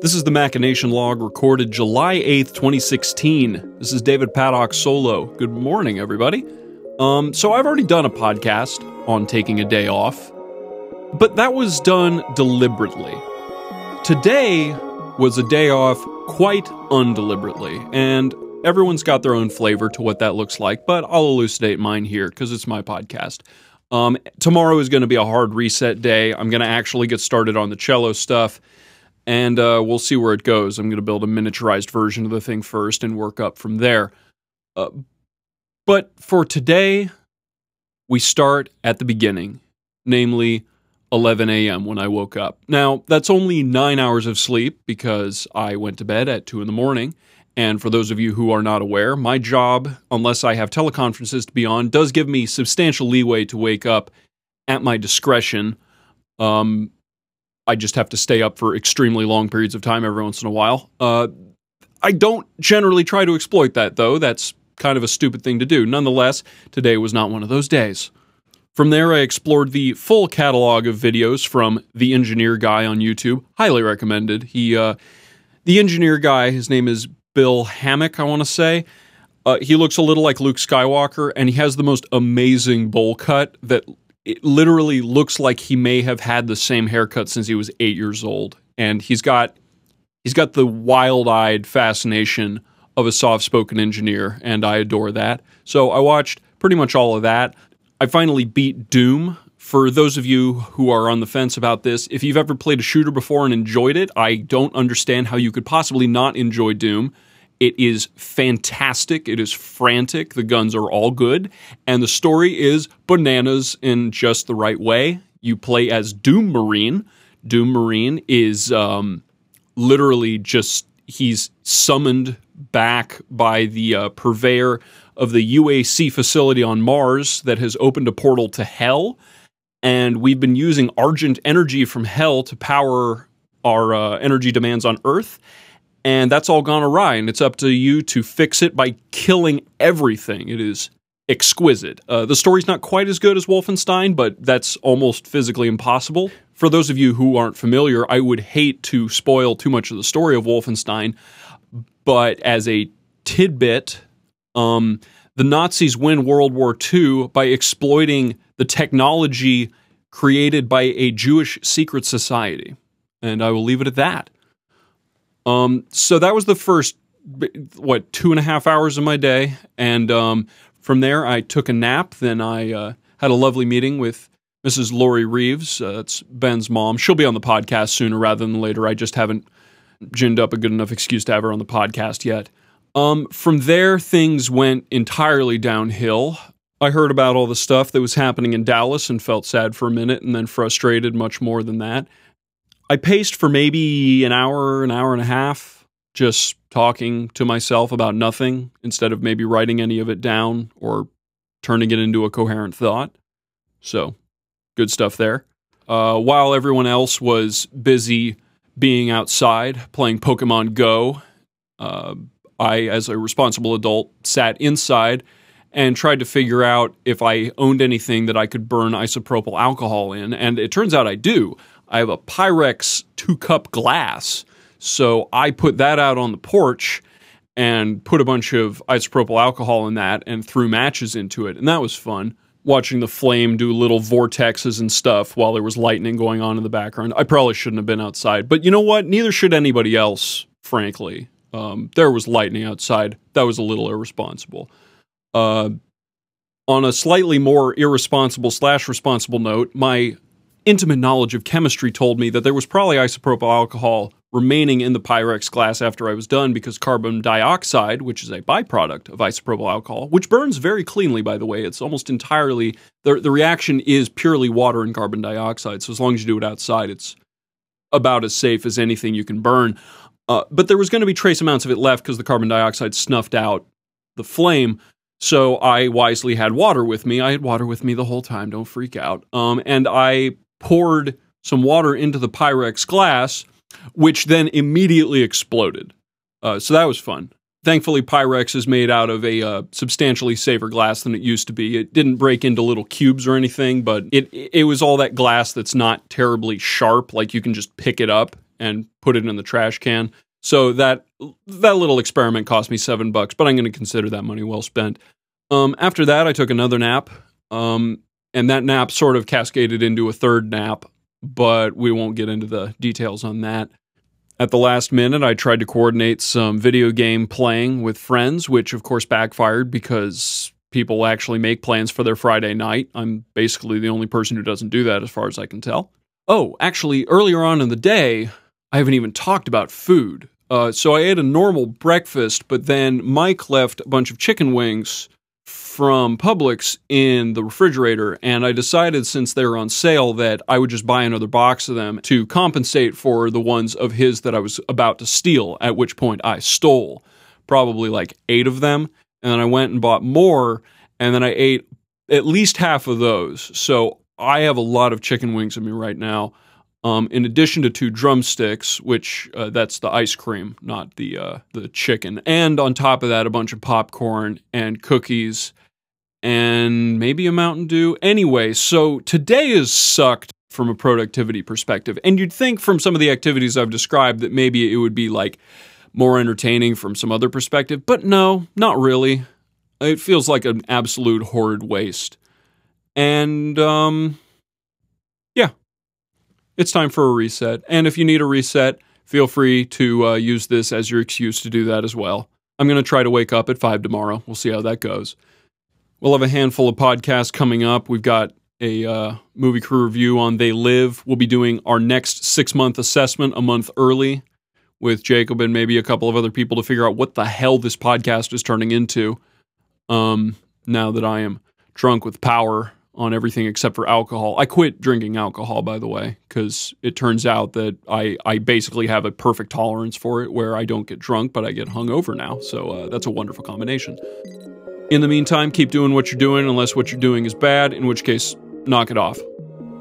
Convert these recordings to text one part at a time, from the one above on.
This is the Machination Log recorded July 8th, 2016. This is David Paddock solo. Good morning, everybody. Um, so I've already done a podcast on taking a day off, but that was done deliberately. Today was a day off quite undeliberately, and everyone's got their own flavor to what that looks like, but I'll elucidate mine here because it's my podcast. Um, tomorrow is going to be a hard reset day. I'm going to actually get started on the cello stuff and uh, we'll see where it goes. I'm going to build a miniaturized version of the thing first and work up from there. Uh, but for today, we start at the beginning, namely 11 a.m. when I woke up. Now, that's only nine hours of sleep because I went to bed at 2 in the morning. And for those of you who are not aware, my job, unless I have teleconferences to be on, does give me substantial leeway to wake up at my discretion. Um, I just have to stay up for extremely long periods of time every once in a while. Uh, I don't generally try to exploit that, though. That's kind of a stupid thing to do. Nonetheless, today was not one of those days. From there, I explored the full catalog of videos from the Engineer Guy on YouTube. Highly recommended. He, uh, the Engineer Guy, his name is Bill Hammack, I want to say. Uh, he looks a little like Luke Skywalker, and he has the most amazing bowl cut that it literally looks like he may have had the same haircut since he was eight years old, and he's got he's got the wild-eyed fascination of a soft-spoken engineer, and I adore that. So I watched pretty much all of that. I finally beat Doom. For those of you who are on the fence about this, if you've ever played a shooter before and enjoyed it, I don't understand how you could possibly not enjoy Doom. It is fantastic. It is frantic. The guns are all good. And the story is bananas in just the right way. You play as Doom Marine. Doom Marine is um, literally just, he's summoned back by the uh, purveyor of the UAC facility on Mars that has opened a portal to hell. And we've been using Argent energy from hell to power our uh, energy demands on Earth and that's all gone awry. And it's up to you to fix it by killing everything. It is exquisite. Uh, the story's not quite as good as Wolfenstein, but that's almost physically impossible. For those of you who aren't familiar, I would hate to spoil too much of the story of Wolfenstein, but as a tidbit, um, the Nazis win World War II by exploiting the technology created by a Jewish secret society. And I will leave it at that. Um, so that was the first, what, two and a half hours of my day. And um, from there, I took a nap. Then I uh, had a lovely meeting with Mrs. Lori Reeves. Uh, that's Ben's mom. She'll be on the podcast sooner rather than later. I just haven't ginned up a good enough excuse to have her on the podcast yet. Um, from there, things went entirely downhill. I heard about all the stuff that was happening in Dallas and felt sad for a minute and then frustrated much more than that. I paced for maybe an hour, an hour and a half, just talking to myself about nothing instead of maybe writing any of it down or turning it into a coherent thought. So, good stuff there. Uh, while everyone else was busy being outside playing Pokemon Go, uh, I, as a responsible adult, sat inside and tried to figure out if I owned anything that I could burn isopropyl alcohol in. And it turns out I do. I have a Pyrex two cup glass. So I put that out on the porch and put a bunch of isopropyl alcohol in that and threw matches into it. And that was fun. Watching the flame do little vortexes and stuff while there was lightning going on in the background. I probably shouldn't have been outside. But you know what? Neither should anybody else, frankly. Um, there was lightning outside. That was a little irresponsible. Uh, on a slightly more irresponsible slash responsible note, my intimate knowledge of chemistry told me that there was probably isopropyl alcohol remaining in the Pyrex glass after I was done because carbon dioxide, which is a byproduct of isopropyl alcohol, which burns very cleanly, by the way, it's almost entirely the, the reaction is purely water and carbon dioxide. So as long as you do it outside, it's about as safe as anything you can burn. Uh, but there was going to be trace amounts of it left because the carbon dioxide snuffed out the flame. So I wisely had water with me. I had water with me the whole time. Don't freak out. Um, and I poured some water into the Pyrex glass, which then immediately exploded. Uh, so that was fun. Thankfully, Pyrex is made out of a uh, substantially safer glass than it used to be. It didn't break into little cubes or anything, but it it was all that glass that's not terribly sharp, like you can just pick it up and put it in the trash can. So that that little experiment cost me seven bucks, but I'm going to consider that money well spent. Um, after that, I took another nap, um, and that nap sort of cascaded into a third nap, but we won't get into the details on that. At the last minute, I tried to coordinate some video game playing with friends, which of course backfired because people actually make plans for their Friday night. I'm basically the only person who doesn't do that, as far as I can tell. Oh, actually, earlier on in the day, I haven't even talked about food. Uh, so I ate a normal breakfast, but then Mike left a bunch of chicken wings from Publix in the refrigerator, and I decided since they were on sale that I would just buy another box of them to compensate for the ones of his that I was about to steal, at which point I stole probably like eight of them and then I went and bought more, and then I ate at least half of those. So I have a lot of chicken wings in me right now. Um, in addition to two drumsticks, which uh, that's the ice cream, not the uh, the chicken, and on top of that, a bunch of popcorn and cookies, and maybe a Mountain Dew. Anyway, so today is sucked from a productivity perspective, and you'd think from some of the activities I've described that maybe it would be like more entertaining from some other perspective, but no, not really. It feels like an absolute horrid waste. And, um, it's time for a reset. And if you need a reset, feel free to uh, use this as your excuse to do that as well. I'm going to try to wake up at 5 tomorrow. We'll see how that goes. We'll have a handful of podcasts coming up. We've got a uh, movie crew review on They Live. We'll be doing our next six month assessment a month early with Jacob and maybe a couple of other people to figure out what the hell this podcast is turning into. Um, now that I am drunk with power on everything except for alcohol. I quit drinking alcohol, by the way, because it turns out that I, I basically have a perfect tolerance for it where I don't get drunk, but I get hungover now. So uh, that's a wonderful combination. In the meantime, keep doing what you're doing unless what you're doing is bad, in which case, knock it off.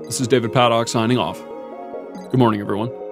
This is David Paddock signing off. Good morning, everyone.